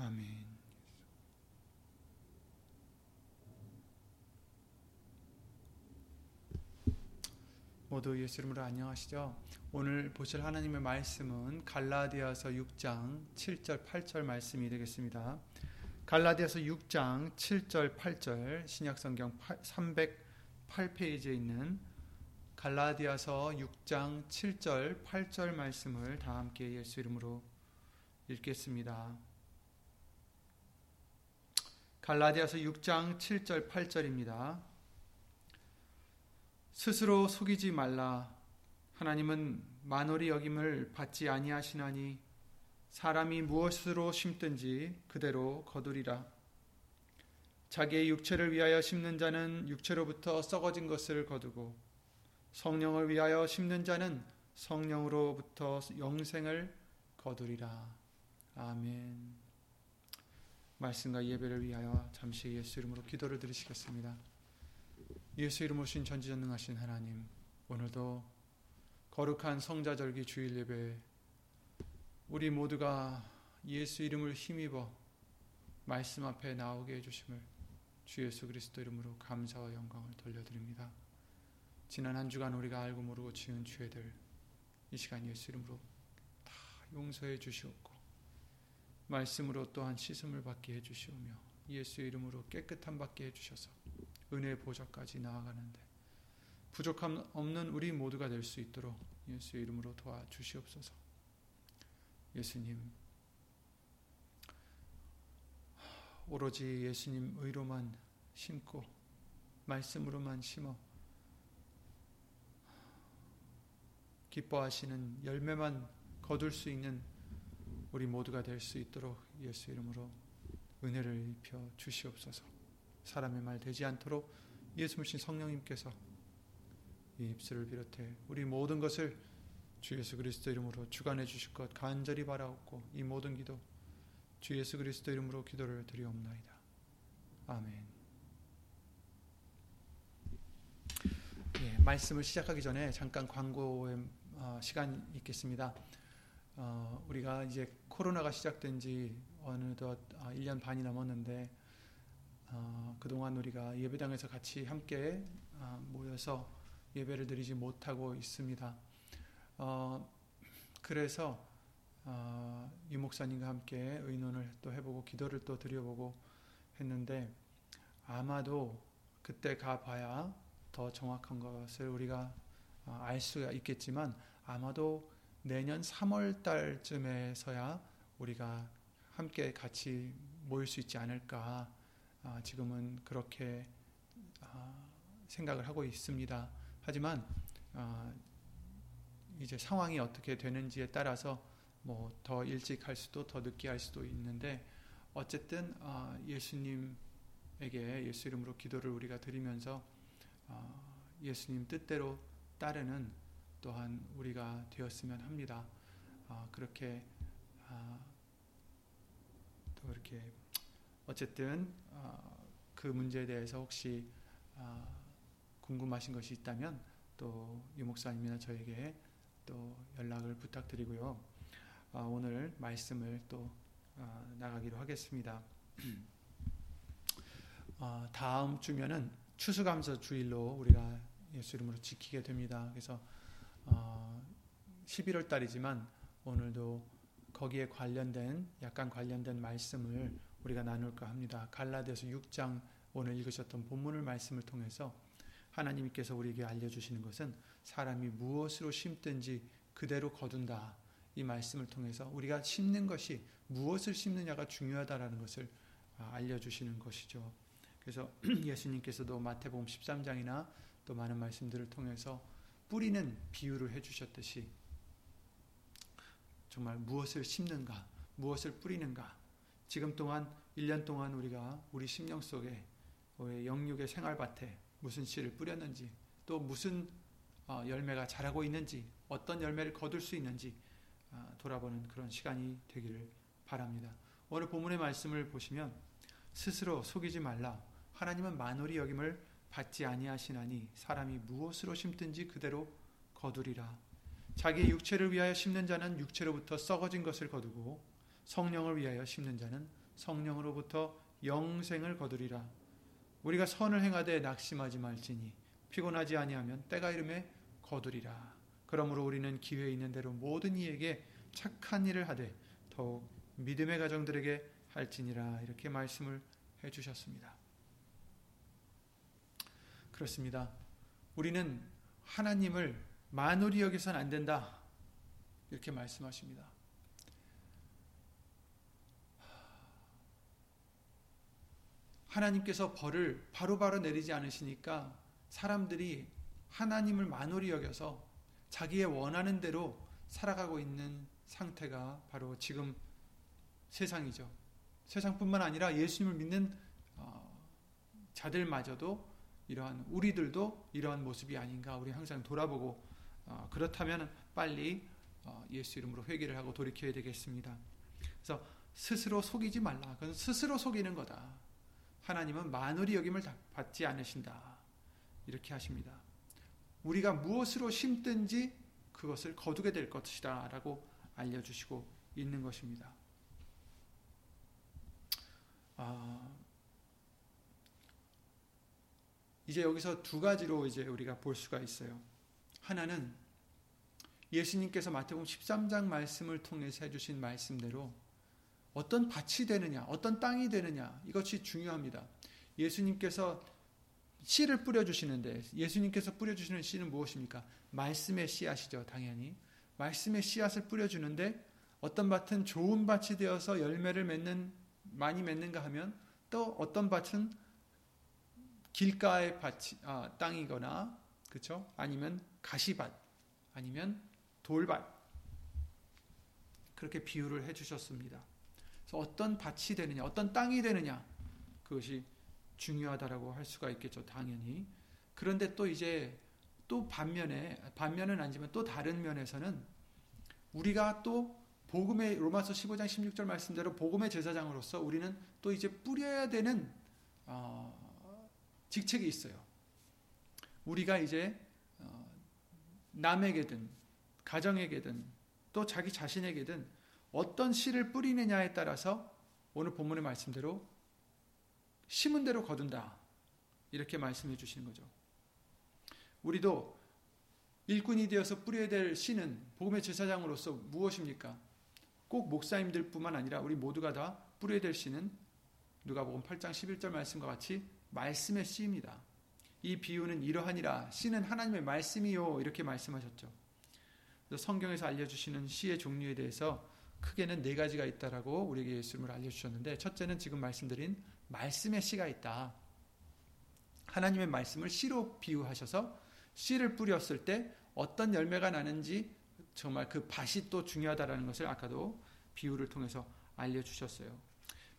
아멘. 모두 예수 이름으로 안녕하시죠? 오늘 보실 하나님의 말씀은 갈라디아서 6장 7절 8절 말씀이 되겠습니다. 갈라디아서 6장 7절 8절 신약성경 308페이지에 있는 갈라디아서 6장 7절 8절 말씀을 다 함께 예수 이름으로 읽겠습니다. 갈라디아서 6장 7절 8절입니다. 스스로 속이지 말라. 하나님은 만월이 여김을 받지 아니하시나니 사람이 무엇으로 심든지 그대로 거두리라. 자기의 육체를 위하여 심는 자는 육체로부터 썩어진 것을 거두고 성령을 위하여 심는 자는 성령으로부터 영생을 거두리라. 아멘. 말씀과 예배를 위하여 잠시 예수 이름으로 기도를 드리시겠습니다. 예수 이름 오신 전지전능하신 하나님, 오늘도 거룩한 성자절기 주일 예배 우리 모두가 예수 이름을 힘입어 말씀 앞에 나오게 해주심을 주 예수 그리스도 이름으로 감사와 영광을 돌려드립니다. 지난 한 주간 우리가 알고 모르고 지은 죄들 이 시간 예수 이름으로 다 용서해 주시옵고 말씀으로 또한 씻음을 받게 해주시오며 예수 이름으로 깨끗함 받게 해주셔서 은혜의 보좌까지 나아가는데 부족함 없는 우리 모두가 될 수 있도록 예수 이름으로 도와주시옵소서. 예수님, 오로지 예수님 의로만 심고 말씀으로만 심어 기뻐하시는 열매만 거둘 수 있는 우리 모두가 될 수 있도록 예수 이름으로 은혜를 입혀 주시옵소서. 사람의 말 되지 않도록 예수님 성령님께서 이 입술을 비롯해 우리 모든 것을 주 예수 그리스도 이름으로 주관해 주실 것 간절히 바라옵고 이 모든 기도 주 예수 그리스도 이름으로 기도를 드리옵나이다. 아멘. 예, 말씀을 시작하기 전에 잠깐 광고의 어, 시간 있겠습니다. 어, 우리가 이제 코로나가 시작된 지 어느덧 1년 아, 반이 넘었는데 어, 그동안 우리가 예배당에서 같이 함께 어, 모여서 예배를 드리지 못하고 있습니다. 어, 그래서 어, 유 목사님과 함께 의논을 또 해보고 기도를 또 드려보고 했는데 아마도 그때 가봐야 더 정확한 것을 우리가 어, 알 수가 있겠지만 아마도 내년 3월 달쯤에서야 우리가 함께 같이 모일 수 있지 않을까 아, 지금은 그렇게 아, 생각을 하고 있습니다. 하지만 아, 이제 상황이 어떻게 되는지에 따라서 뭐 더 일찍 할 수도 더 늦게 할 수도 있는데 어쨌든 예수님에게 예수 이름으로 기도를 우리가 드리면서 예수님 뜻대로 따르는 또한 우리가 되었으면 합니다. 아, 그렇게 아, 또 이렇게 어쨌든 아, 그 문제에 대해서 혹시 궁금하신 것이 있다면 또 유목사님이나 저에게 또 연락을 부탁드리고요. 오늘 말씀을 또 나가기로 하겠습니다. 다음 주면은 추수감사 주일로 우리가 예수 이름으로 지키게 됩니다. 그래서 11월 달이지만 오늘도 거기에 관련된 약간 관련된 말씀을 우리가 나눌까 합니다. 갈라디아서 6장 오늘 읽으셨던 본문을 말씀을 통해서 하나님께서 우리에게 알려주시는 것은 사람이 무엇으로 심든지 그대로 거둔다. 이 말씀을 통해서 우리가 심는 것이 무엇을 심느냐가 중요하다라는 것을 아, 알려주시는 것이죠. 그래서 예수님께서도 마태복음 13장이나 또 많은 말씀들을 통해서 뿌리는 비유를 해주셨듯이 정말 무엇을 심는가, 무엇을 뿌리는가. 지금 동안 1년 동안 우리가 우리 심령 속에 영육의 생활밭에 무슨 씨를 뿌렸는지 또 무슨 어, 열매가 자라고 있는지 어떤 열매를 거둘 수 있는지 아, 돌아보는 그런 시간이 되기를 바랍니다. 오늘 본문의 말씀을 보시면 스스로 속이지 말라 하나님은 만월이 여김을 받지 아니하시나니 사람이 무엇으로 심든지 그대로 거두리라 자기 육체를 위하여 심는 자는 육체로부터 썩어진 것을 거두고 성령을 위하여 심는 자는 성령으로부터 영생을 거두리라 우리가 선을 행하되 낙심하지 말지니 피곤하지 아니하면 때가 이름에 거두리라. 그러므로 우리는 기회 있는 대로 모든 이에게 착한 일을 하되 더욱 믿음의 가정들에게 할지니라 이렇게 말씀을 해 주셨습니다. 그렇습니다. 우리는 하나님을 만홀히 여기선 안 된다. 이렇게 말씀하십니다. 하나님께서 벌을 바로바로 바로 내리지 않으시니까 사람들이 하나님을 만홀히 여겨서 자기의 원하는 대로 살아가고 있는 상태가 바로 지금 세상이죠. 세상뿐만 아니라 예수님을 믿는 어, 자들마저도 이러한 우리들도 이러한 모습이 아닌가 우리 항상 돌아보고 어, 그렇다면 빨리 어, 예수 이름으로 회개를 하고 돌이켜야 되겠습니다. 그래서 스스로 속이지 말라. 그건 스스로 속이는 거다. 하나님은 만월이 여김을 받지 않으신다. 이렇게 하십니다. 우리가 무엇으로 심든지 그것을 거두게 될 것이다 라고 알려주시고 있는 것입니다. 아, 이제 여기서 두 가지로 이제 우리가 볼 수가 있어요. 하나는 예수님께서 마태복음 13장 말씀을 통해서 해주신 말씀대로 어떤 밭이 되느냐, 어떤 땅이 되느냐, 이것이 중요합니다. 예수님께서 씨를 뿌려주시는데, 예수님께서 뿌려주시는 씨는 무엇입니까? 말씀의 씨앗이죠, 당연히. 말씀의 씨앗을 뿌려주는데, 어떤 밭은 좋은 밭이 되어서 열매를 맺는, 많이 맺는가 하면, 또 어떤 밭은 길가의 밭이, 아, 땅이거나, 그쵸? 아니면 가시밭, 아니면 돌밭. 그렇게 비유를 해 주셨습니다. 어떤 밭이 되느냐, 어떤 땅이 되느냐, 그것이 중요하다라고 할 수가 있겠죠, 당연히. 그런데 또 이제 또 반면에 반면은 아니지만 또 다른 면에서는 우리가 또 복음의 로마서 15장 16절 말씀대로 복음의 제사장으로서 우리는 또 이제 뿌려야 되는 어, 직책이 있어요. 우리가 이제 어, 남에게든 가정에게든 또 자기 자신에게든 어떤 씨를 뿌리느냐에 따라서 오늘 본문의 말씀대로 심은 대로 거둔다. 이렇게 말씀해 주시는 거죠. 우리도 일꾼이 되어서 뿌려야 될 씨는 복음의 제사장으로서 무엇입니까? 꼭 목사님들뿐만 아니라 우리 모두가 다 뿌려야 될 씨는 누가복음 8장 11절 말씀과 같이 말씀의 씨입니다. 이 비유는 이러하니라 씨는 하나님의 말씀이요 이렇게 말씀하셨죠. 성경에서 알려주시는 씨의 종류에 대해서 크게는 네 가지가 있다라고 우리에게 예수님을 알려주셨는데 첫째는 지금 말씀드린 말씀의 씨가 있다. 하나님의 말씀을 씨로 비유하셔서 씨를 뿌렸을 때 어떤 열매가 나는지 정말 그 밭이 또 중요하다라는 것을 아까도 비유를 통해서 알려주셨어요.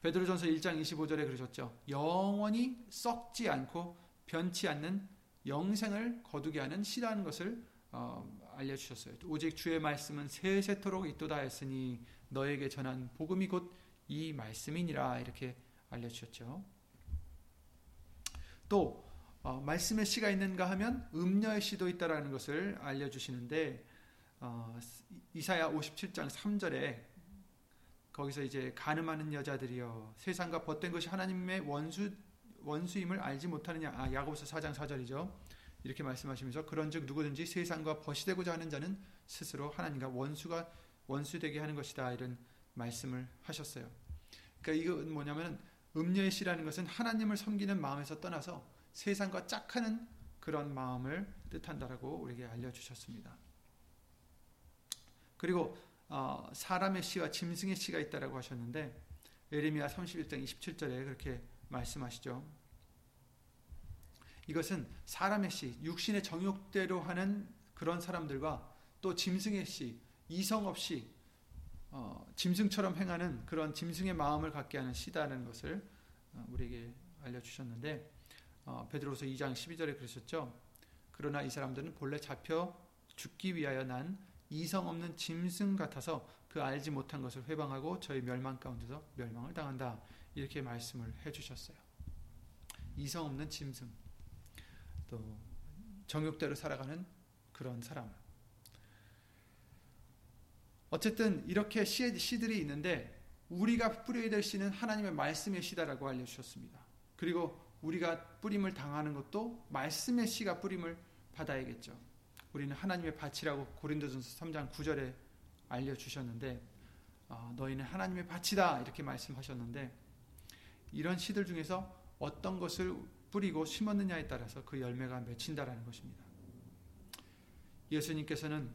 베드로전서 1장 25절에 그러셨죠. 영원히 썩지 않고 변치 않는 영생을 거두게 하는 씨라는 것을 어, 알려주셨어요. 오직 주의 말씀은 세세토록 있도다 했으니 너에게 전한 복음이 곧 이 말씀이니라 이렇게 알려주셨죠. 또 어, 말씀의 씨가 있는가 하면 음녀의 씨도 있다라는 것을 알려주시는데 어, 이사야 57장 3절에 거기서 이제 가늠하는 여자들이여 세상과 벗된 것이 하나님의 원수 원수임을 알지 못하느냐 아 야고보서 4장 4절이죠. 이렇게 말씀하시면서 그런즉 누구든지 세상과 벗이 되고자 하는 자는 스스로 하나님과 원수가 원수 되게 하는 것이다 이런 말씀을 하셨어요. 그러니까 이건 뭐냐면 음녀의 씨라는 것은 하나님을 섬기는 마음에서 떠나서 세상과 짝하는 그런 마음을 뜻한다라고 우리에게 알려 주셨습니다. 그리고 어, 사람의 씨와 짐승의 씨가 있다라고 하셨는데 예레미야 31장 27절에 그렇게 말씀하시죠. 이것은 사람의 씨, 육신의 정욕대로 하는 그런 사람들과 또 짐승의 씨, 이성 없이 어, 짐승처럼 행하는 그런 짐승의 마음을 갖게 하는 시다는 것을 어, 우리에게 알려주셨는데 어, 베드로서 2장 12절에 그러셨죠. 그러나 이 사람들은 본래 잡혀 죽기 위하여 난 이성 없는 짐승 같아서 그 알지 못한 것을 회방하고 저희 멸망 가운데서 멸망을 당한다. 이렇게 말씀을 해주셨어요. 이성 없는 짐승, 또 정욕대로 살아가는 그런 사람. 어쨌든 이렇게 시, 시들이 있는데 우리가 뿌려야 될 씨는 하나님의 말씀의 씨다라고 알려주셨습니다. 그리고 우리가 뿌림을 당하는 것도 말씀의 씨가 뿌림을 받아야겠죠. 우리는 하나님의 밭이라고 고린도전서 3장 9절에 알려주셨는데 어, 너희는 하나님의 밭이다 이렇게 말씀하셨는데 이런 시들 중에서 어떤 것을 뿌리고 심었느냐에 따라서 그 열매가 맺힌다라는 것입니다. 예수님께서는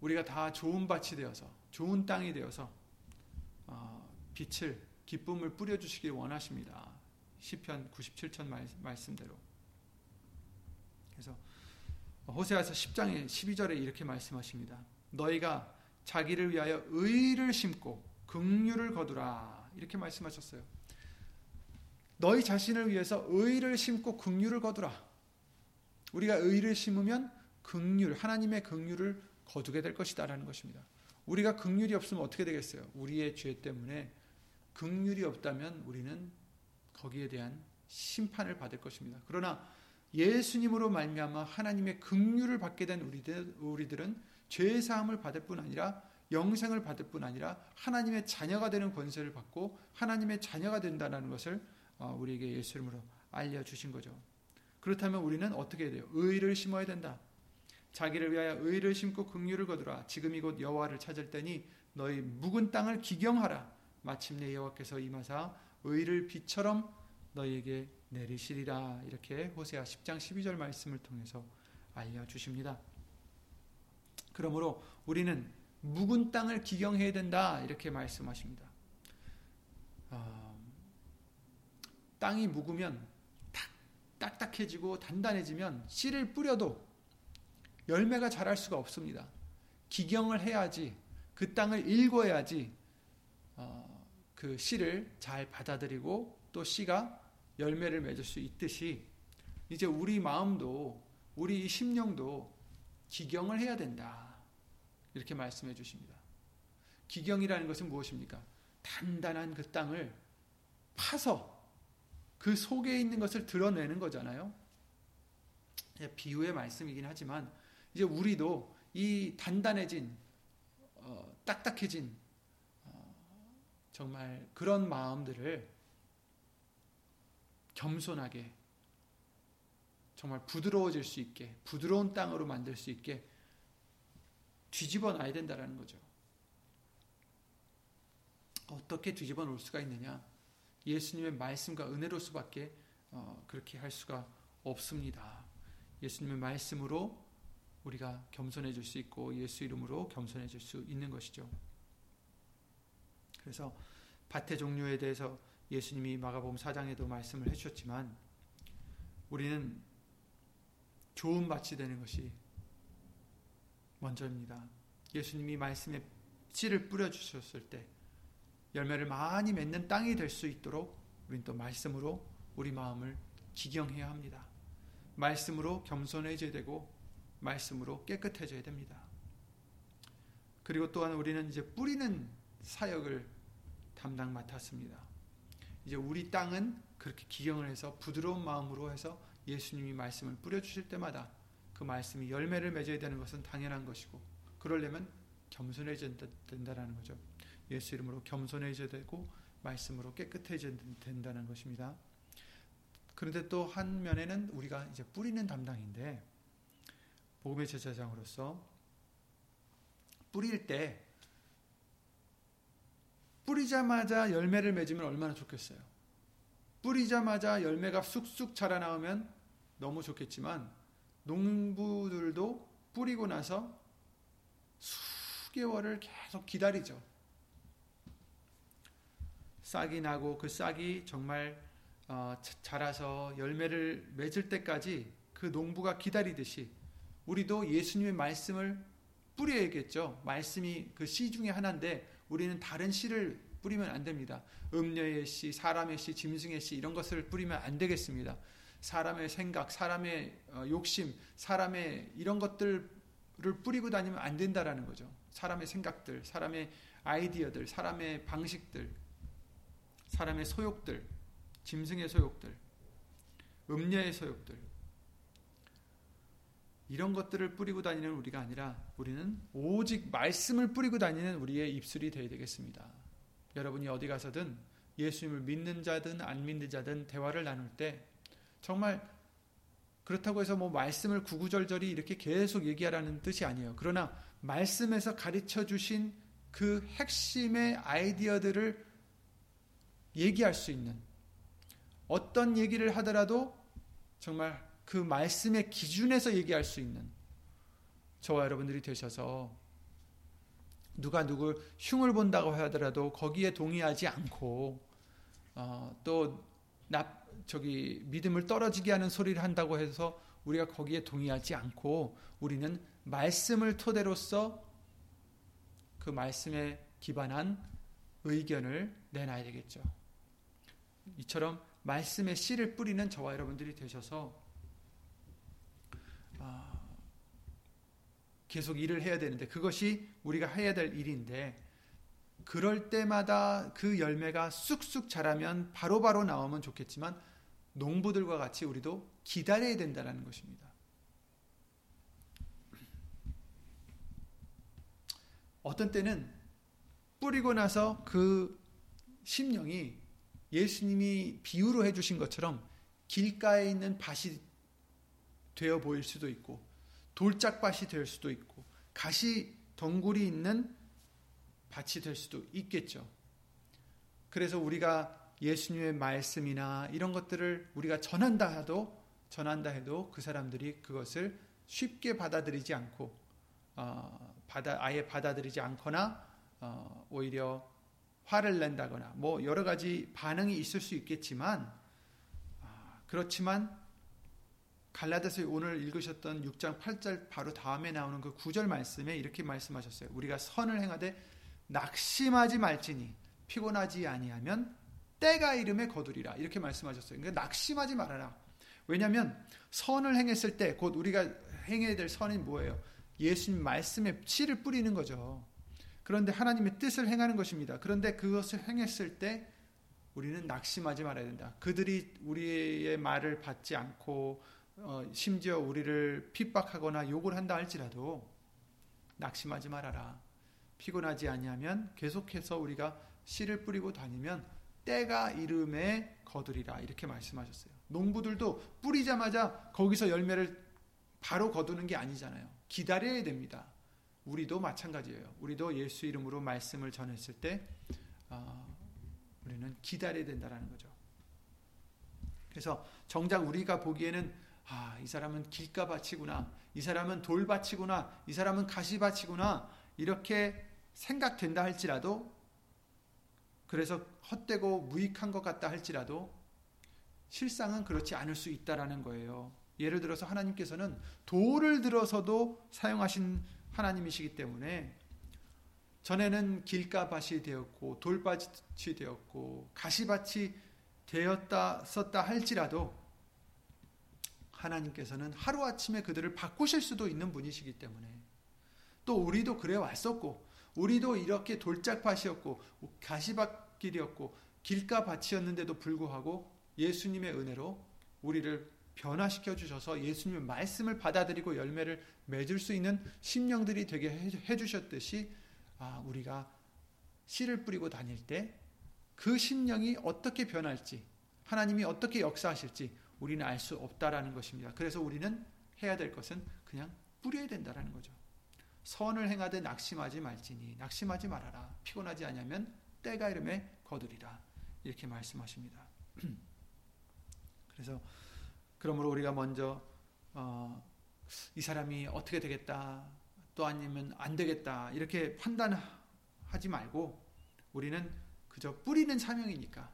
우리가 다 좋은 밭이 되어서 좋은 땅이 되어서 어, 빛을 기쁨을 뿌려주시길 원하십니다. 시편 97편 말씀대로. 호세아서 10장의 12절에 이렇게 말씀하십니다. 너희가 자기를 위하여 의를 심고 긍휼을 거두라 이렇게 말씀하셨어요. 너희 자신을 위해서 의를 심고 긍휼을 거두라. 우리가 의를 심으면 긍휼 하나님의 긍휼을 거두게 될 것이다라는 것입니다. 우리가 긍휼이 없으면 어떻게 되겠어요? 우리의 죄 때문에 긍휼이 없다면 우리는 거기에 대한 심판을 받을 것입니다. 그러나 예수님으로 말미암아 하나님의 긍휼을 받게 된 우리들 우리들은 죄 사함을 받을 뿐 아니라 영생을 받을 뿐 아니라 하나님의 자녀가 되는 권세를 받고 하나님의 자녀가 된다는 것을 어, 우리에게 예수 이름으로 알려 주신 거죠. 그렇다면 우리는 어떻게 해야 돼요? 의를 심어야 된다. 자기를 위하여 의를 심고 긍휼을 거두라. 지금이 곧 여호와를 찾을 때니 너희 묵은 땅을 기경하라. 마침내 여호와께서 임하사 의를 빛처럼 너희에게 내리시리라. 이렇게 호세아 10장 12절 말씀을 통해서 알려 주십니다. 그러므로 우리는 묵은 땅을 기경해야 된다. 이렇게 말씀하십니다. 어, 땅이 묵으면 딱딱해지고 단단해지면 씨를 뿌려도 열매가 자랄 수가 없습니다. 기경을 해야지 그 땅을 일궈야지 어, 그 씨를 잘 받아들이고 또 씨가 열매를 맺을 수 있듯이 이제 우리 마음도 우리 심령도 기경을 해야 된다. 이렇게 말씀해 주십니다. 기경이라는 것은 무엇입니까? 단단한 그 땅을 파서 그 속에 있는 것을 드러내는 거잖아요. 비유의 말씀이긴 하지만 이제 우리도 이 단단해진 어, 딱딱해진 어, 정말 그런 마음들을 겸손하게 정말 부드러워질 수 있게 부드러운 땅으로 만들 수 있게 뒤집어 놔야 된다는 거죠. 어떻게 뒤집어 놓을 수가 있느냐? 예수님의 말씀과 은혜로 수밖에 어, 그렇게 할 수가 없습니다. 예수님의 말씀으로 우리가 겸손해질 수 있고 예수 이름으로 겸손해질 수 있는 것이죠. 그래서 밭의 종류에 대해서 예수님이 마가복음 4장에도 말씀을 해주셨지만 우리는 좋은 밭이 되는 것이 먼저입니다. 예수님이 말씀에 씨를 뿌려 주셨을 때 열매를 많이 맺는 땅이 될 수 있도록 우리는 또 말씀으로 우리 마음을 기경해야 합니다. 말씀으로 겸손해져야 되고 말씀으로 깨끗해져야 됩니다. 그리고 또한 우리는 이제 뿌리는 사역을 담당 맡았습니다. 이제 우리 땅은 그렇게 기경을 해서 부드러운 마음으로 해서 예수님이 말씀을 뿌려주실 때마다 그 말씀이 열매를 맺어야 되는 것은 당연한 것이고 그러려면 겸손해져야 된다는 거죠. 예수 이름으로 겸손해져야 되고 말씀으로 깨끗해져야 된다는 것입니다. 그런데 또 한 면에는 우리가 이제 뿌리는 담당인데 복음의 제사장으로서 뿌릴 때 뿌리자마자 열매를 맺으면 얼마나 좋겠어요. 뿌리자마자 열매가 쑥쑥 자라나오면 너무 좋겠지만 농부들도 뿌리고 나서 수개월을 계속 기다리죠. 싹이 나고 그 싹이 정말 어, 자라서 열매를 맺을 때까지 그 농부가 기다리듯이 우리도 예수님의 말씀을 뿌려야겠죠. 말씀이 그 씨 중에 하나인데 우리는 다른 씨를 뿌리면 안 됩니다. 음녀의 씨, 사람의 씨, 짐승의 씨 이런 것을 뿌리면 안 되겠습니다. 사람의 생각, 사람의 어, 욕심, 사람의 이런 것들을 뿌리고 다니면 안 된다라는 거죠. 사람의 생각들, 사람의 아이디어들, 사람의 방식들, 사람의 소욕들, 짐승의 소욕들, 음녀의 소욕들 이런 것들을 뿌리고 다니는 우리가 아니라 우리는 오직 말씀을 뿌리고 다니는 우리의 입술이 되어야 되겠습니다. 여러분이 어디 가서든 예수님을 믿는 자든 안 믿는 자든 대화를 나눌 때 정말 그렇다고 해서 뭐 말씀을 구구절절히 이렇게 계속 얘기하라는 뜻이 아니에요. 그러나 말씀에서 가르쳐 주신 그 핵심의 아이디어들을 얘기할 수 있는 어떤 얘기를 하더라도 정말 그 말씀의 기준에서 얘기할 수 있는 저와 여러분들이 되셔서 누가 누굴 흉을 본다고 하더라도 거기에 동의하지 않고 어, 또 나, 저기 믿음을 떨어지게 하는 소리를 한다고 해서 우리가 거기에 동의하지 않고 우리는 말씀을 토대로서 그 말씀에 기반한 의견을 내놔야 되겠죠. 이처럼 말씀의 씨를 뿌리는 저와 여러분들이 되셔서 아, 계속 일을 해야 되는데 그것이 우리가 해야 될 일인데 그럴 때마다 그 열매가 쑥쑥 자라면 바로바로 바로 나오면 좋겠지만 농부들과 같이 우리도 기다려야 된다는 것입니다. 어떤 때는 뿌리고 나서 그 심령이 예수님이 비유로 해주신 것처럼 길가에 있는 밭이 되어 보일 수도 있고 돌짝밭이 될 수도 있고 가시 덩굴이 있는 밭이 될 수도 있겠죠. 그래서 우리가 예수님의 말씀이나 이런 것들을 우리가 전한다 해도 전한다 해도 그 사람들이 그것을 쉽게 받아들이지 않고 어, 받아 아예 받아들이지 않거나 어, 오히려 화를 낸다거나 뭐 여러 가지 반응이 있을 수 있겠지만 어, 그렇지만 갈라디아서 오늘 읽으셨던 6장 8절 바로 다음에 나오는 그 9절 말씀에 이렇게 말씀하셨어요. 우리가 선을 행하되 낙심하지 말지니 피곤하지 아니하면 때가 이름에 거두리라 이렇게 말씀하셨어요. 그러니까 낙심하지 말아라. 왜냐하면 선을 행했을 때 곧 우리가 행해야 될 선이 뭐예요? 예수님 말씀에 씨를 뿌리는 거죠. 그런데 하나님의 뜻을 행하는 것입니다. 그런데 그것을 행했을 때 우리는 낙심하지 말아야 된다. 그들이 우리의 말을 받지 않고 어, 심지어 우리를 핍박하거나 욕을 한다 할지라도 낙심하지 말아라. 피곤하지 아니하면 계속해서 우리가 씨를 뿌리고 다니면 때가 이름에 거두리라 이렇게 말씀하셨어요. 농부들도 뿌리자마자 거기서 열매를 바로 거두는 게 아니잖아요. 기다려야 됩니다. 우리도 마찬가지예요. 우리도 예수 이름으로 말씀을 전했을 때 어, 우리는 기다려야 된다는 거죠. 그래서 정작 우리가 보기에는 아, 이 사람은 길가밭이구나. 이 사람은 돌밭이구나. 이 사람은 가시밭이구나. 이렇게 생각된다 할지라도 그래서 헛되고 무익한 것 같다 할지라도 실상은 그렇지 않을 수 있다라는 거예요. 예를 들어서 하나님께서는 돌을 들어서도 사용하신 하나님이시기 때문에 전에는 길가밭이 되었고 돌밭이 되었고 가시밭이 되었다 썼다 할지라도 하나님께서는 하루아침에 그들을 바꾸실 수도 있는 분이시기 때문에. 또 우리도 그래 왔었고 우리도 이렇게 돌짝밭이었고 가시밭길이었고 길가밭이었는데도 불구하고 예수님의 은혜로 우리를 변화시켜 주셔서 예수님의 말씀을 받아들이고 열매를 맺을 수 있는 심령들이 되게 해 주셨듯이 아, 우리가 씨를 뿌리고 다닐 때 그 심령이 어떻게 변할지 하나님이 어떻게 역사하실지 우리는 알 수 없다라는 것입니다. 그래서 우리는 해야 될 것은 그냥 뿌려야 된다라는 거죠. 선을 행하되 낙심하지 말지니 낙심하지 말아라. 피곤하지 않으면 때가 이름에 거두리라 이렇게 말씀하십니다. 그래서 그러므로 우리가 먼저 어, 이 사람이 어떻게 되겠다 또 아니면 안 되겠다 이렇게 판단하지 말고 우리는 그저 뿌리는 사명이니까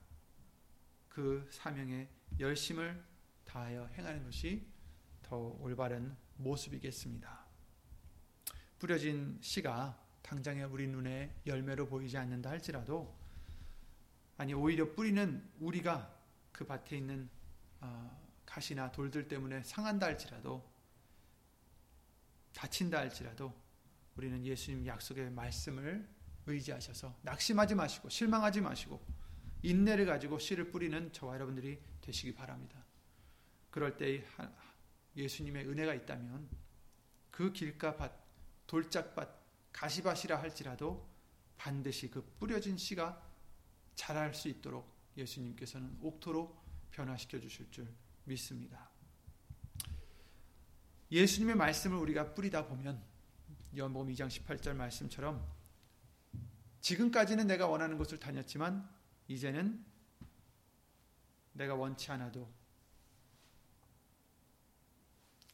그 사명에 열심을 다하여 행하는 것이 더 올바른 모습이겠습니다. 뿌려진 씨가 당장에 우리 눈에 열매로 보이지 않는다 할지라도 아니 오히려 뿌리는 우리가 그 밭에 있는 어, 가시나 돌들 때문에 상한다 할지라도 다친다 할지라도 우리는 예수님 약속의 말씀을 의지하셔서 낙심하지 마시고 실망하지 마시고 인내를 가지고 씨를 뿌리는 저와 여러분들이 되시기 바랍니다. 그럴 때 예수님의 은혜가 있다면 그 길가밭, 돌짝밭, 가시밭이라 할지라도 반드시 그 뿌려진 씨가 자랄 수 있도록 예수님께서는 옥토로 변화시켜 주실 줄 믿습니다. 예수님의 말씀을 우리가 뿌리다 보면 연복음 2장 18절 말씀처럼 지금까지는 내가 원하는 곳을 다녔지만 이제는 내가 원치 않아도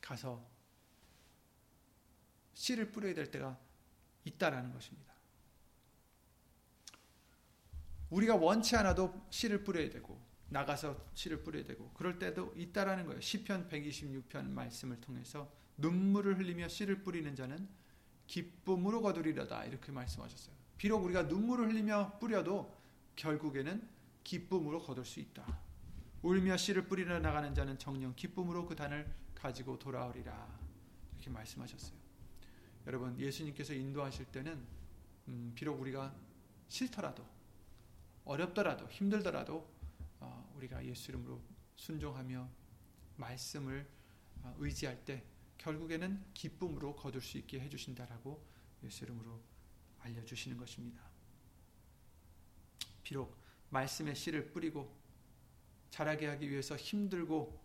가서 씨를 뿌려야 될 때가 있다라는 것입니다. 우리가 원치 않아도 씨를 뿌려야 되고 나가서 씨를 뿌려야 되고 그럴 때도 있다라는 거예요. 시편 126편 말씀을 통해서 눈물을 흘리며 씨를 뿌리는 자는 기쁨으로 거두리려다 이렇게 말씀하셨어요. 비록 우리가 눈물을 흘리며 뿌려도 결국에는 기쁨으로 거둘 수 있다. 울며 씨를 뿌리러 나가는 자는 정령 기쁨으로 그 단을 가지고 돌아오리라 이렇게 말씀하셨어요. 여러분 예수님께서 인도하실 때는 음, 비록 우리가 싫더라도 어렵더라도 힘들더라도 어, 우리가 예수 이름으로 순종하며 말씀을 어, 의지할 때 결국에는 기쁨으로 거둘 수 있게 해주신다라고 예수 이름으로 알려주시는 것입니다. 비록 말씀의 씨를 뿌리고 자라게 하기 위해서 힘들고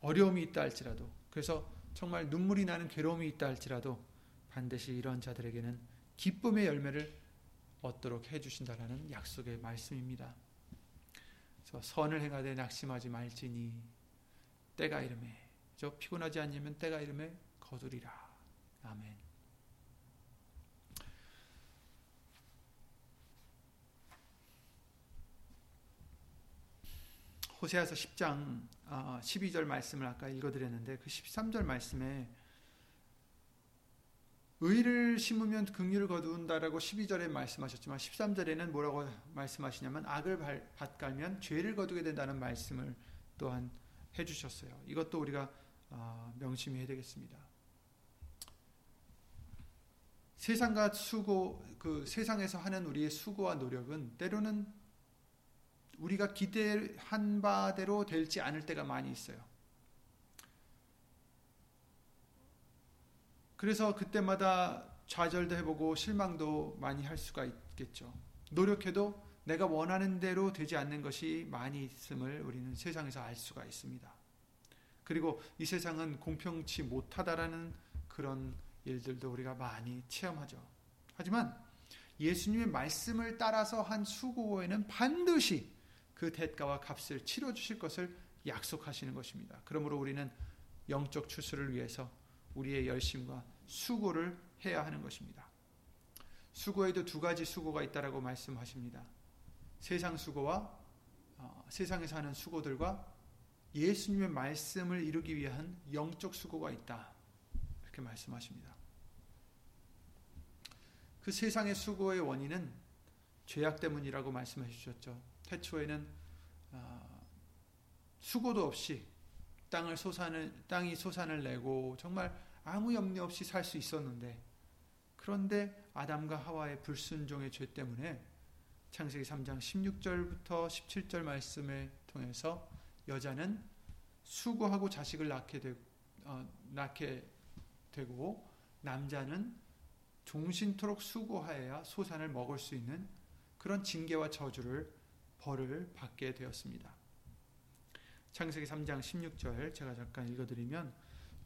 어려움이 있다 할지라도 그래서 정말 눈물이 나는 괴로움이 있다 할지라도 반드시 이런 자들에게는 기쁨의 열매를 얻도록 해주신다라는 약속의 말씀입니다. 그래서 선을 행하되 낙심하지 말지니 때가 이름에 저 피곤하지 않으면 때가 이름에 거두리라. 아멘. 호세아서 10장 12절 아, 말씀을 아까 읽어드렸는데 그 13절 말씀에 의를 심으면 긍휼을 거두는다라고 12절에 말씀하셨지만 13절에는 뭐라고 말씀하시냐면 악을 밭갈면 죄를 거두게 된다는 말씀을 또한 해주셨어요. 이것도 우리가 아, 명심해야 되겠습니다. 세상과 수고 그 세상에서 하는 우리의 수고와 노력은 때로는 우리가 기대한 바대로 될지 않을 때가 많이 있어요. 그래서 그때마다 좌절도 해보고 실망도 많이 할 수가 있겠죠. 노력해도 내가 원하는 대로 되지 않는 것이 많이 있음을 우리는 세상에서 알 수가 있습니다. 그리고 이 세상은 공평치 못하다라는 그런 일들도 우리가 많이 체험하죠. 하지만 예수님의 말씀을 따라서 한 수고에는 반드시 그 대가와 값을 치러 주실 것을 약속하시는 것입니다. 그러므로 우리는 영적 추수를 위해서 우리의 열심과 수고를 해야 하는 것입니다. 수고에도 두 가지 수고가 있다라고 말씀하십니다. 세상 수고와 어, 세상에서 하는 수고들과 예수님의 말씀을 이루기 위한 영적 수고가 있다. 이렇게 말씀하십니다. 그 세상의 수고의 원인은 죄악 때문이라고 말씀해 주셨죠. 태초에는 어, 수고도 없이 땅을 솟아는 땅이 솟아을 내고 정말 아무 염려 없이 살 수 있었는데 그런데 아담과 하와의 불순종의 죄 때문에 창세기 3장 16절부터 17절 말씀을 통해서 여자는 수고하고 자식을 낳게, 되, 어, 낳게 되고 남자는 종신토록 수고하여야 소산을 먹을 수 있는 그런 징계와 저주를 벌을 받게 되었습니다. 창세기 3장 16절 제가 잠깐 읽어드리면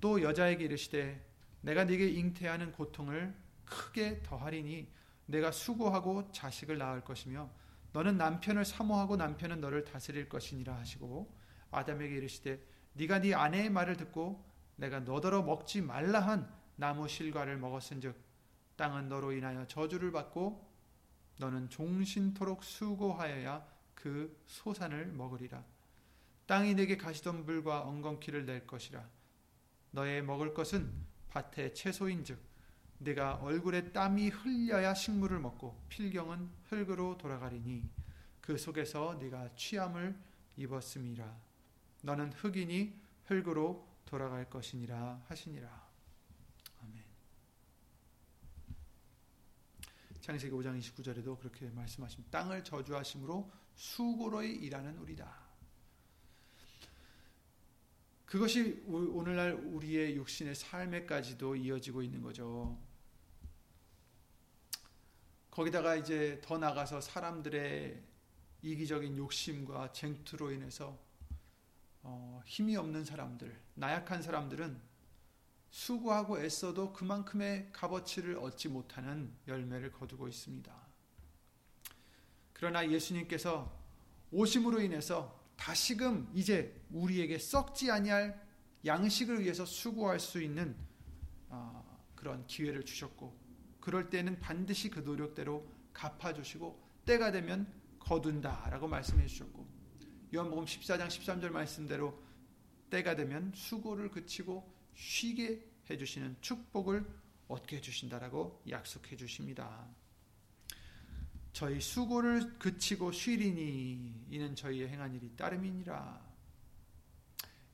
또 여자에게 이르시되 내가 네게 잉태하는 고통을 크게 더하리니 내가 수고하고 자식을 낳을 것이며 너는 남편을 사모하고 남편은 너를 다스릴 것이니라 하시고 아담에게 이르시되 네가 네 아내의 말을 듣고 내가 너더러 먹지 말라 한 나무 실과를 먹었은즉 땅은 너로 인하여 저주를 받고 너는 종신토록 수고하여야 그 소산을 먹으리라. 땅이 내게 가시덤불과 엉겅퀴를 낼 것이라. 너의 먹을 것은 밭의 채소인즉 내가 얼굴에 땀이 흘려야 식물을 먹고 필경은 흙으로 돌아가리니 그 속에서 네가 취함을 입었음이라. 너는 흙이니 흙으로 돌아갈 것이니라 하시니라. 아멘. 창세기 5장 29절에도 그렇게 말씀하십니다. 땅을 저주하심으로 수고로 일하는 우리다 그것이 오늘날 우리의 육신의 삶에까지도 이어지고 있는 거죠. 거기다가 이제 더 나가서 사람들의 이기적인 욕심과 쟁투로 인해서 어, 힘이 없는 사람들, 나약한 사람들은 수고하고 애써도 그만큼의 값어치를 얻지 못하는 열매를 거두고 있습니다. 그러나 예수님께서 오심으로 인해서 다시금 이제 우리에게 썩지 아니할 양식을 위해서 수고할 수 있는 어, 그런 기회를 주셨고 그럴 때는 반드시 그 노력대로 갚아주시고 때가 되면 거둔다라고 말씀해 주셨고 요한복음 14장 13절 말씀대로 때가 되면 수고를 그치고 쉬게 해주시는 축복을 얻게 해주신다라고 약속해 주십니다. 저희 수고를 그치고 쉬리니 이는 저희의 행한 일이 따름이니라.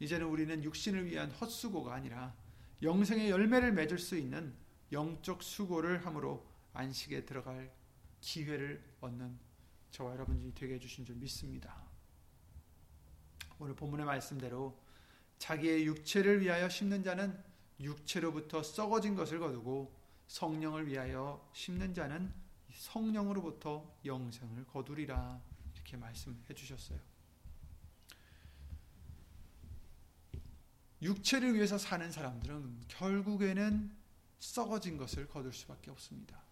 이제는 우리는 육신을 위한 헛수고가 아니라 영생의 열매를 맺을 수 있는 영적 수고를 함으로 안식에 들어갈 기회를 얻는 저와 여러분들이 되게 해주신 줄 믿습니다. 오늘 본문의 말씀대로 자기의 육체를 위하여 심는 자는 육체로부터 썩어진 것을 거두고 성령을 위하여 심는 자는 성령으로부터 영생을 거두리라 이렇게 말씀해 주셨어요. 육체를 위해서 사는 사람들은 결국에는 썩어진 것을 거둘 수밖에 없습니다.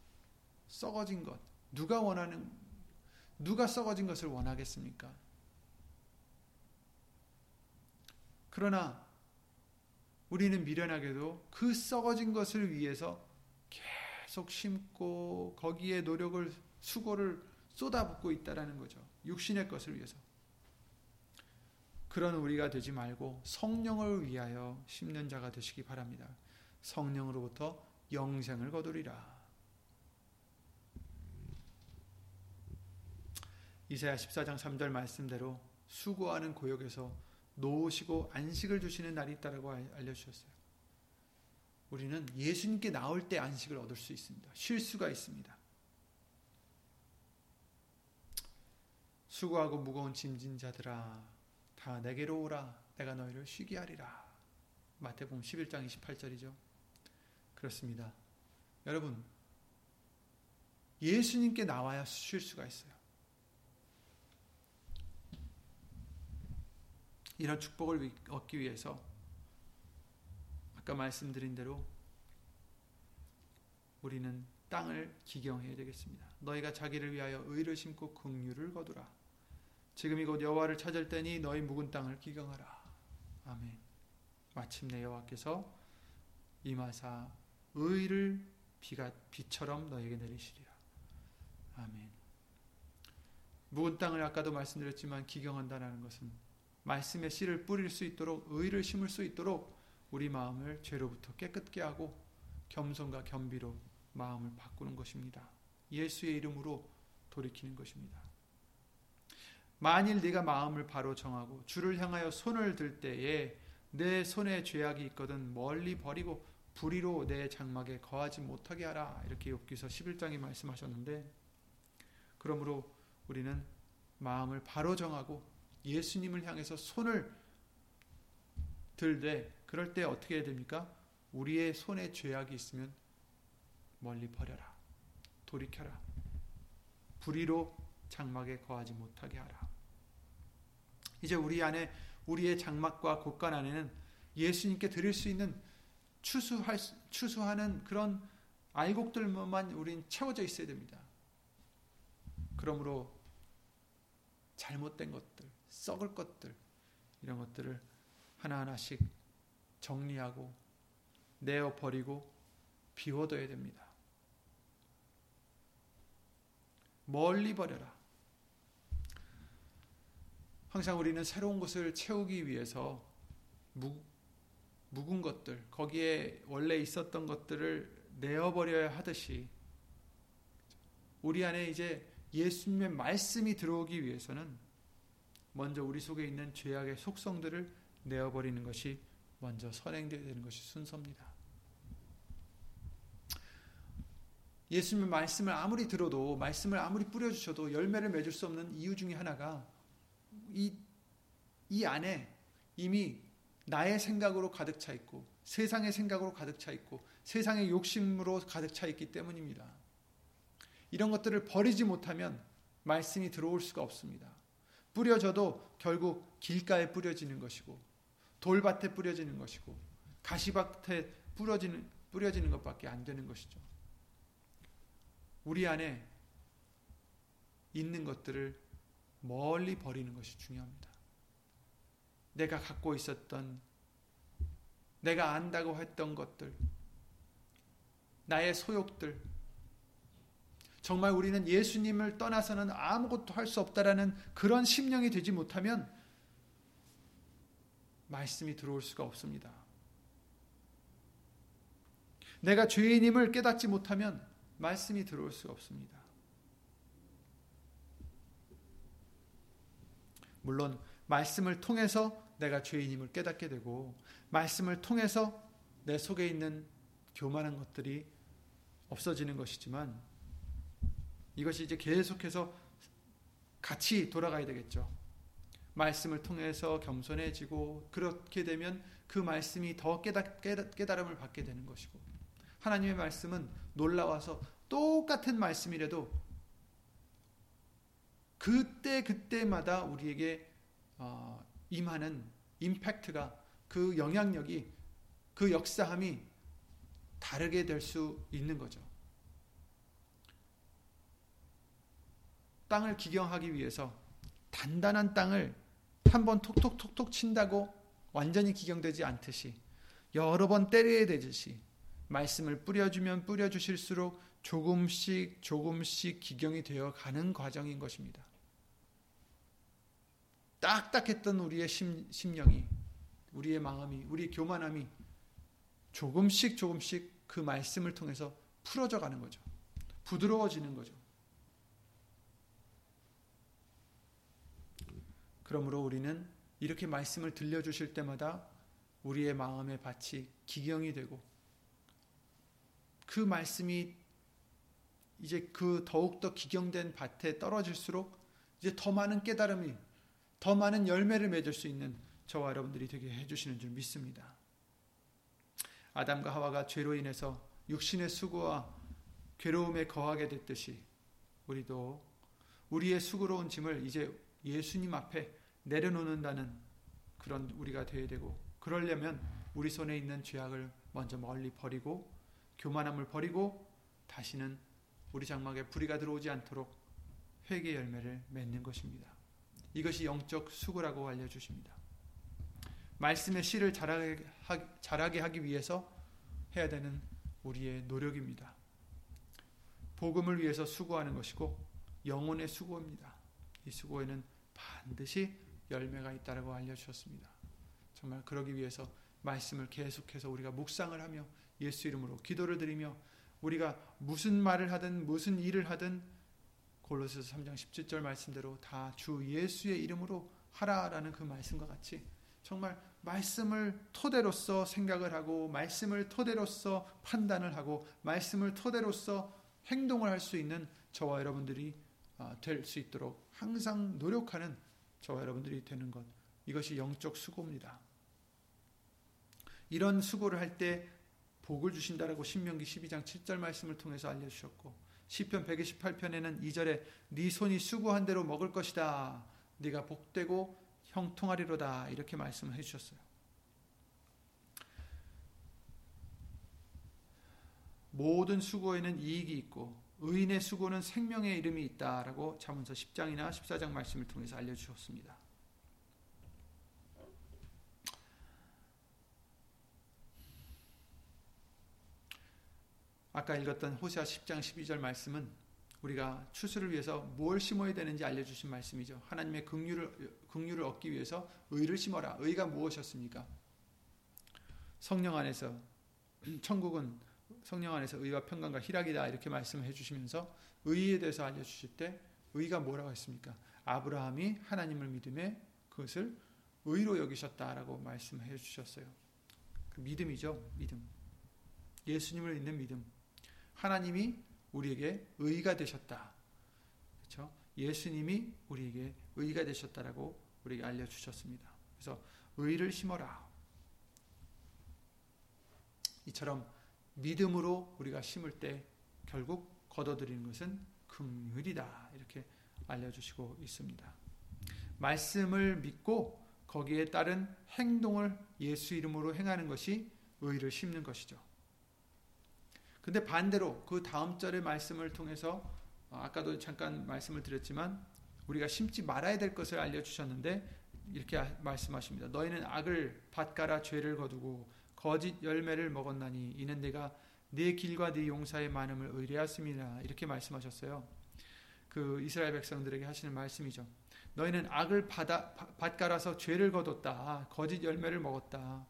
썩어진 것. 누가 원하는 누가 썩어진 것을 원하겠습니까? 그러나 우리는 미련하게도 그 썩어진 것을 위해서 계속 심고 거기에 노력을 수고를 쏟아붓고 있다라는 거죠. 육신의 것을 위해서. 그런 우리가 되지 말고 성령을 위하여 심는 자가 되시기 바랍니다. 성령으로부터 영생을 거두리라. 이사야 14장 3절 말씀대로 수고하는 고역에서 놓으시고 안식을 주시는 날이 있다라고 알려 주셨어요. 우리는 예수님께 나올 때 안식을 얻을 수 있습니다. 쉴 수가 있습니다. 수고하고 무거운 짐진 자들아 다 내게로 오라 내가 너희를 쉬게 하리라. 마태복음 11장 28절이죠. 그렇습니다. 여러분 예수님께 나와야 쉴 수가 있어요. 이런 축복을 얻기 위해서 아까 말씀드린 대로 우리는 땅을 기경해야 되겠습니다. 너희가 자기를 위하여 의를 심고 긍휼을 거두라. 지금이 곧 여호와를 찾을 때니 너희 묵은 땅을 기경하라. 아멘. 마침내 여호와께서 임하사 의를 비가 비처럼 너에게 내리시리라. 아멘. 묵은 땅을 아까도 말씀드렸지만 기경한다는 것은 말씀의 씨를 뿌릴 수 있도록 의를 심을 수 있도록 우리 마음을 죄로부터 깨끗게 하고 겸손과 겸비로 마음을 바꾸는 것입니다. 예수의 이름으로 돌이키는 것입니다. 만일 네가 마음을 바로 정하고 주를 향하여 손을 들 때에 내 손에 죄악이 있거든 멀리 버리고 불의로 내 장막에 거하지 못하게 하라 이렇게 욥기서 11장에 말씀하셨는데 그러므로 우리는 마음을 바로 정하고 예수님을 향해서 손을 들되 그럴 때 어떻게 해야 됩니까? 우리의 손에 죄악이 있으면 멀리 버려라. 돌이켜라. 불의로 장막에 거하지 못하게 하라. 이제 우리 안에 우리의 장막과 곳간 안에는 예수님께 드릴 수 있는 추수할 추수하는 그런 알곡들만 우린 채워져 있어야 됩니다. 그러므로 잘못된 것들, 썩을 것들 이런 것들을 하나하나씩 정리하고 내어 버리고 비워둬야 됩니다. 멀리 버려라. 항상 우리는 새로운 것을 채우기 위해서 묵, 묵은 것들, 거기에 원래 있었던 것들을 내어버려야 하듯이 우리 안에 이제 예수님의 말씀이 들어오기 위해서는 먼저 우리 속에 있는 죄악의 속성들을 내어버리는 것이 먼저 선행되어야 되는 것이 순서입니다. 예수님의 말씀을 아무리 들어도 말씀을 아무리 뿌려주셔도 열매를 맺을 수 없는 이유 중에 하나가 이, 이 안에 이미 나의 생각으로 가득 차 있고 세상의 생각으로 가득 차 있고 세상의 욕심으로 가득 차 있기 때문입니다. 이런 것들을 버리지 못하면 말씀이 들어올 수가 없습니다. 뿌려져도 결국 길가에 뿌려지는 것이고 돌밭에 뿌려지는 것이고 가시밭에 뿌려지는 뿌려지는 것밖에 안 되는 것이죠. 우리 안에 있는 것들을 멀리 버리는 것이 중요합니다. 내가 갖고 있었던 내가 안다고 했던 것들 나의 소욕들 정말 우리는 예수님을 떠나서는 아무것도 할 수 없다라는 그런 심령이 되지 못하면 말씀이 들어올 수가 없습니다. 내가 죄인임을 깨닫지 못하면 말씀이 들어올 수가 없습니다. 물론 말씀을 통해서 내가 죄인임을 깨닫게 되고 말씀을 통해서 내 속에 있는 교만한 것들이 없어지는 것이지만 이것이 이제 계속해서 같이 돌아가야 되겠죠. 말씀을 통해서 겸손해지고 그렇게 되면 그 말씀이 더 깨달, 깨달음을 받게 되는 것이고 하나님의 말씀은 놀라워서 똑같은 말씀이라도 그때 그때마다 우리에게 어, 임하는 임팩트가 그 영향력이 그 역사함이 다르게 될 수 있는 거죠. 땅을 기경하기 위해서 단단한 땅을 한 번 톡톡톡톡 친다고 완전히 기경되지 않듯이 여러 번 때려야 되듯이 말씀을 뿌려주면 뿌려주실수록 조금씩 조금씩 기경이 되어 가는 과정인 것입니다. 딱딱했던 우리의 심, 심령이, 우리의 마음이, 우리의 교만함이 조금씩 조금씩 그 말씀을 통해서 풀어져 가는 거죠. 부드러워지는 거죠. 그러므로 우리는 이렇게 말씀을 들려주실 때마다 우리의 마음의 밭이 기경이 되고 그 말씀이 이제 그 더욱더 기경된 밭에 떨어질수록 이제 더 많은 깨달음이 더 많은 열매를 맺을 수 있는 저와 여러분들이 되게 해주시는 줄 믿습니다. 아담과 하와가 죄로 인해서 육신의 수고와 괴로움에 거하게 됐듯이 우리도 우리의 수고로운 짐을 이제 예수님 앞에 내려놓는다는 그런 우리가 되어야 되고 그러려면 우리 손에 있는 죄악을 먼저 멀리 버리고 교만함을 버리고 다시는 우리 장막에 불의가 들어오지 않도록 회개 열매를 맺는 것입니다. 이것이 영적 수고라고 알려주십니다. 말씀의 씨를 자라게 하기 위해서 해야 되는 우리의 노력입니다. 복음을 위해서 수고하는 것이고 영혼의 수고입니다. 이 수고에는 반드시 열매가 있다고 알려주셨습니다. 정말 그러기 위해서 말씀을 계속해서 우리가 묵상을 하며 예수 이름으로 기도를 드리며 우리가 무슨 말을 하든 무슨 일을 하든 골로새서 3장 17절 말씀대로 다 주 예수의 이름으로 하라라는 그 말씀과 같이 정말 말씀을 토대로서 생각을 하고 말씀을 토대로서 판단을 하고 말씀을 토대로서 행동을 할 수 있는 저와 여러분들이 아, 될수 있도록 항상 노력하는 저와 여러분들이 되는 것 이것이 영적 수고입니다. 이런 수고를 할 때 복을 주신다라고 신명기 12장 7절 말씀을 통해서 알려주셨고 시편 128편에는 2절에 네 손이 수고한 대로 먹을 것이다. 네가 복되고 형통하리로다. 이렇게 말씀을 해주셨어요. 모든 수고에는 이익이 있고 의인의 수고는 생명의 이름이 있다라고 자문서 10장이나 14장 말씀을 통해서 알려주셨습니다. 아까 읽었던 호세아 10장 12절 말씀은 우리가 추수를 위해서 무엇 심어야 되는지 알려주신 말씀이죠. 하나님의 긍휼을 긍휼을 얻기 위해서 의를 심어라. 의가 무엇이었습니까? 성령 안에서 천국은 성령 안에서 의와 평강과 희락이다 이렇게 말씀해 주시면서 의에 대해서 알려 주실 때 의가 뭐라고 했습니까? 아브라함이 하나님을 믿음에 그것을 의로 여기셨다라고 말씀해 주셨어요. 그 믿음이죠, 믿음. 예수님을 믿는 믿음. 하나님이 우리에게 의가 되셨다. 그렇죠? 예수님이 우리에게 의가 되셨다라고 우리에게 알려 주셨습니다. 그래서 의를 심어라. 이처럼 믿음으로 우리가 심을 때 결국 거둬들이는 것은 긍휼이다. 이렇게 알려주시고 있습니다. 말씀을 믿고 거기에 따른 행동을 예수 이름으로 행하는 것이 의를 심는 것이죠. 근데 반대로 그 다음 절의 말씀을 통해서 어, 아까도 잠깐 말씀을 드렸지만 우리가 심지 말아야 될 것을 알려주셨는데 이렇게 말씀하십니다. 너희는 악을 밭가라 죄를 거두고 거짓 열매를 먹었나니 이는 내가 네 길과 네 용사의 많음을 의뢰하습니다. 이렇게 말씀하셨어요. 그 이스라엘 백성들에게 하시는 말씀이죠. 너희는 악을 받아, 밭갈아서 죄를 거뒀다. 거짓 열매를 먹었다.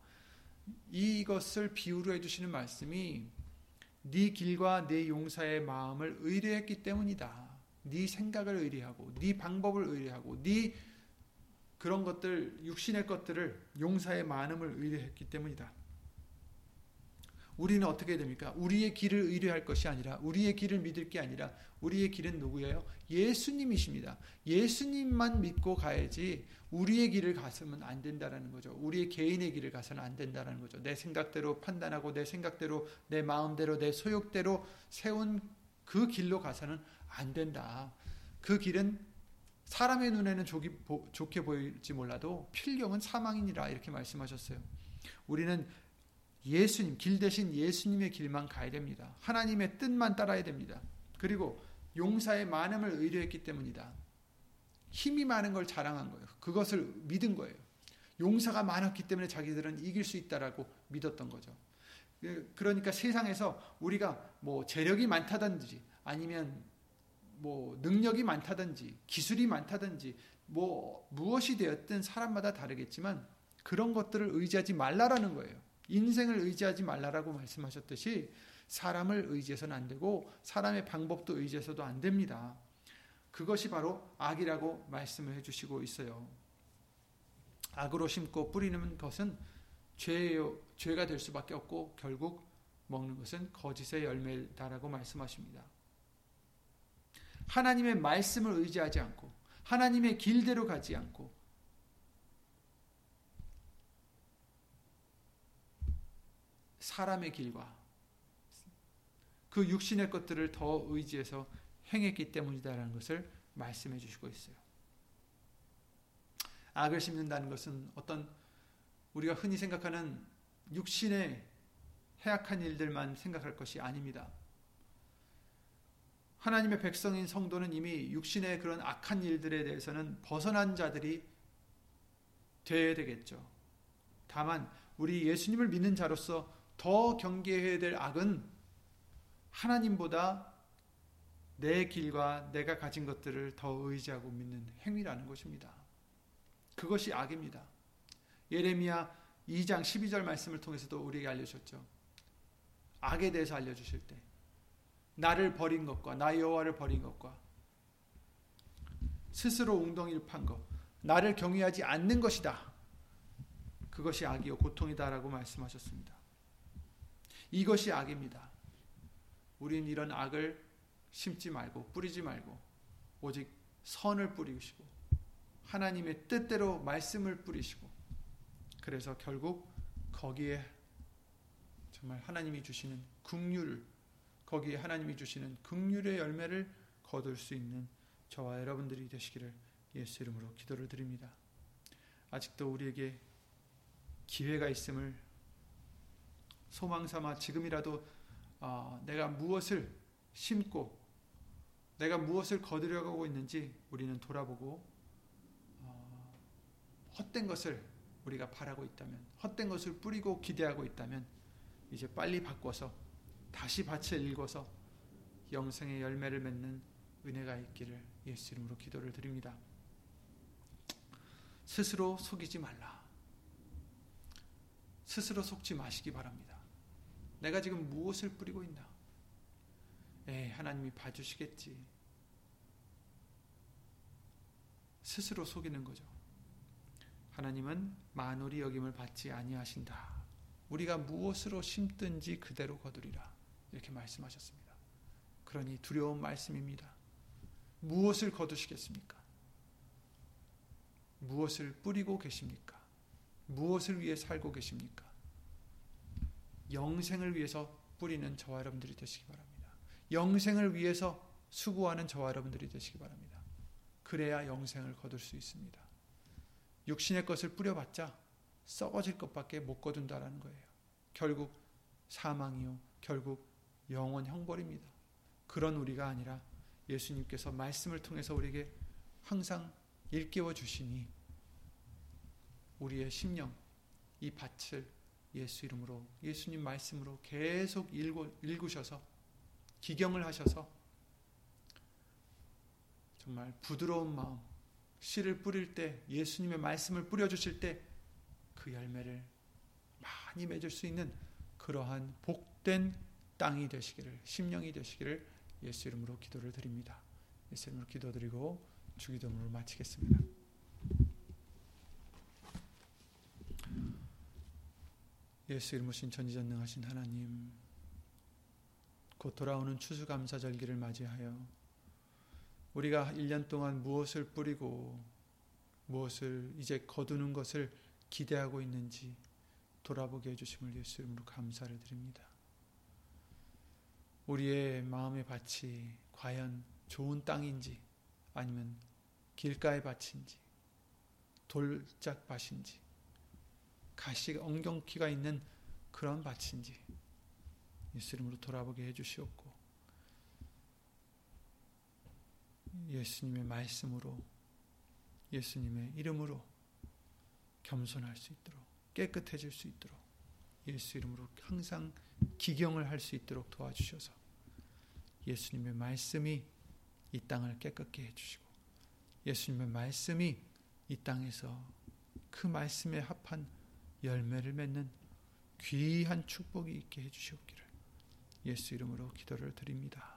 이것을 비유로 해주시는 말씀이 네 길과 네 용사의 마음을 의뢰했기 때문이다. 네 생각을 의뢰하고 네 방법을 의뢰하고 네 그런 것들 육신의 것들을 용사의 많음을 의뢰했기 때문이다. 우리는 어떻게 됩니까? 우리의 길을 의뢰할 것이 아니라 우리의 길을 믿을 게 아니라 우리의 길은 누구예요? 예수님이십니다. 예수님만 믿고 가야지 우리의 길을 가서는 안 된다라는 거죠. 우리의 개인의 길을 가서는 안 된다라는 거죠. 내 생각대로 판단하고 내 생각대로 내 마음대로 내 소욕대로 세운 그 길로 가서는 안 된다. 그 길은 사람의 눈에는 좋게 보일지 몰라도 필경은 사망이니라 이렇게 말씀하셨어요. 우리는 예수님, 길 대신 예수님의 길만 가야 됩니다. 하나님의 뜻만 따라야 됩니다. 그리고 용사의 많음을 의뢰했기 때문이다. 힘이 많은 걸 자랑한 거예요. 그것을 믿은 거예요. 용사가 많았기 때문에 자기들은 이길 수 있다라고 믿었던 거죠. 그러니까 세상에서 우리가 뭐 재력이 많다든지 아니면 뭐 능력이 많다든지 기술이 많다든지 뭐 무엇이 되었든 사람마다 다르겠지만 그런 것들을 의지하지 말라라는 거예요. 인생을 의지하지 말라라고 말씀하셨듯이 사람을 의지해서는 안 되고 사람의 방법도 의지해서도 안 됩니다. 그것이 바로 악이라고 말씀을 해주시고 있어요. 악으로 심고 뿌리는 것은 죄요, 죄가 될 수밖에 없고 결국 먹는 것은 거짓의 열매다라고 말씀하십니다. 하나님의 말씀을 의지하지 않고 하나님의 길대로 가지 않고 사람의 길과 그 육신의 것들을 더 의지해서 행했기 때문이다라는 것을 말씀해 주시고 있어요. 악을 심는다는 것은 어떤 우리가 흔히 생각하는 육신의 해악한 일들만 생각할 것이 아닙니다. 하나님의 백성인 성도는 이미 육신의 그런 악한 일들에 대해서는 벗어난 자들이 되어야 되겠죠. 다만 우리 예수님을 믿는 자로서 더 경계해야 될 악은 하나님보다 내 길과 내가 가진 것들을 더 의지하고 믿는 행위라는 것입니다. 그것이 악입니다. 예레미야 2장 12절 말씀을 통해서도 우리에게 알려주셨죠. 악에 대해서 알려주실 때 나를 버린 것과 나 여호와를 버린 것과 스스로 웅덩이를 판 것, 나를 경외하지 않는 것이다. 그것이 악이요 고통이다라고 말씀하셨습니다. 이것이 악입니다. 우린 이런 악을 심지 말고 뿌리지 말고 오직 선을 뿌리시고 하나님의 뜻대로 말씀을 뿌리시고 그래서 결국 거기에 정말 하나님이 주시는 긍휼 거기에 하나님이 주시는 긍휼의 열매를 거둘 수 있는 저와 여러분들이 되시기를 예수 이름으로 기도를 드립니다. 아직도 우리에게 기회가 있음을 소망 삼아 지금이라도 어, 내가 무엇을 심고 내가 무엇을 거두려고 있는지 우리는 돌아보고 어, 헛된 것을 우리가 바라고 있다면 헛된 것을 뿌리고 기대하고 있다면 이제 빨리 바꿔서 다시 밭을 읽어서 영생의 열매를 맺는 은혜가 있기를 예수 이름으로 기도를 드립니다. 스스로 속이지 말라. 스스로 속지 마시기 바랍니다. 내가 지금 무엇을 뿌리고 있나? 에 하나님이 봐주시겠지. 스스로 속이는 거죠. 하나님은 만월이 여김을 받지 아니하신다. 우리가 무엇으로 심든지 그대로 거두리라. 이렇게 말씀하셨습니다. 그러니 두려운 말씀입니다. 무엇을 거두시겠습니까? 무엇을 뿌리고 계십니까? 무엇을 위해 살고 계십니까? 영생을 위해서 뿌리는 저와 여러분들이 되시기 바랍니다. 영생을 위해서 수고하는 저와 여러분들이 되시기 바랍니다. 그래야 영생을 거둘 수 있습니다. 육신의 것을 뿌려봤자 썩어질 것밖에 못 거둔다라는 거예요. 결국 사망이요. 결국 영원 형벌입니다. 그런 우리가 아니라 예수님께서 말씀을 통해서 우리에게 항상 일깨워 주시니 우리의 심령 이 밭을 예수 이름으로 예수님 말씀으로 계속 읽고, 읽으셔서 기경을 하셔서 정말 부드러운 마음 씨를 뿌릴 때 예수님의 말씀을 뿌려 주실 때 그 열매를 많이 맺을 수 있는 그러한 복된 땅이 되시기를 심령이 되시기를 예수 이름으로 기도를 드립니다. 예수 이름으로 기도드리고 주기도문을 마치겠습니다. 예수 이름으로 전지전능하신 하나님 곧 돌아오는 추수감사절기를 맞이하여 우리가 1년 동안 무엇을 뿌리고 무엇을 이제 거두는 것을 기대하고 있는지 돌아보게 해주심을 예수 이름으로 감사를 드립니다. 우리의 마음의 밭이 과연 좋은 땅인지 아니면 길가의 밭인지 돌짝 밭인지 가시 엉겅퀴가 있는 그런 밭인지 예수 이름으로 돌아보게 해주시옵고 예수님의 말씀으로 예수님의 이름으로 겸손할 수 있도록 깨끗해질 수 있도록 예수 이름으로 항상 기경을 할 수 있도록 도와주셔서 예수님의 말씀이 이 땅을 깨끗게 해주시고 예수님의 말씀이 이 땅에서 그 말씀에 합한 열매를 맺는 귀한 축복이 있게 해주시옵기를 예수 이름으로 기도를 드립니다.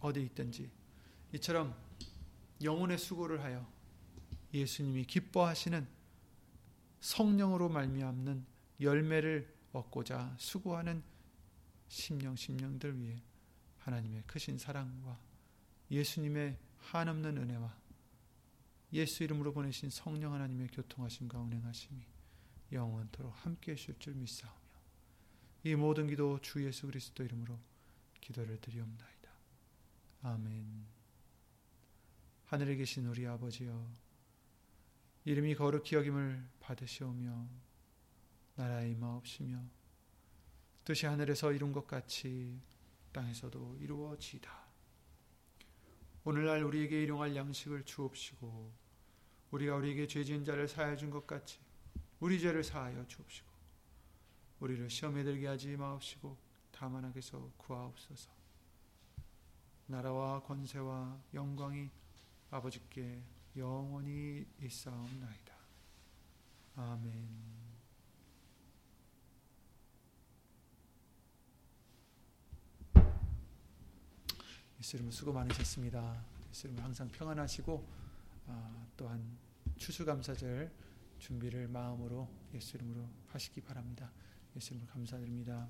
어디 있든지 이처럼 영혼의 수고를 하여 예수님이 기뻐하시는 성령으로 말미암는 열매를 얻고자 수고하는 심령 심령들 위해 하나님의 크신 사랑과 예수님의 한없는 은혜와 예수 이름으로 보내신 성령 하나님의 교통하심과 운행하심이 영원토록 함께 하실 줄 믿사오며 이 모든 기도 주 예수 그리스도 이름으로 기도를 드리옵나이다. 아멘. 하늘에 계신 우리 아버지여 이름이 거룩히 여김을 받으시오며 나라의 마옵시며 뜻이 하늘에서 이룬 것 같이 땅에서도 이루어지다. 오늘날 우리에게 일용할 양식을 주옵시고 우리가 우리에게 죄 지은 자를 사하여 준 것 같이 우리 죄를 사하여 주옵시고 우리를 시험에 들게 하지 마옵시고 다만 하게서 구하옵소서. 나라와 권세와 영광이 아버지께 영원히 있사옵나이다. 아멘. 예수 이름 수고 많으셨습니다. 예수 이름 항상 평안하시고 아, 또한 추수감사절 준비를 마음으로 예수 이름으로 하시기 바랍니다. 예수 이름으로 감사드립니다.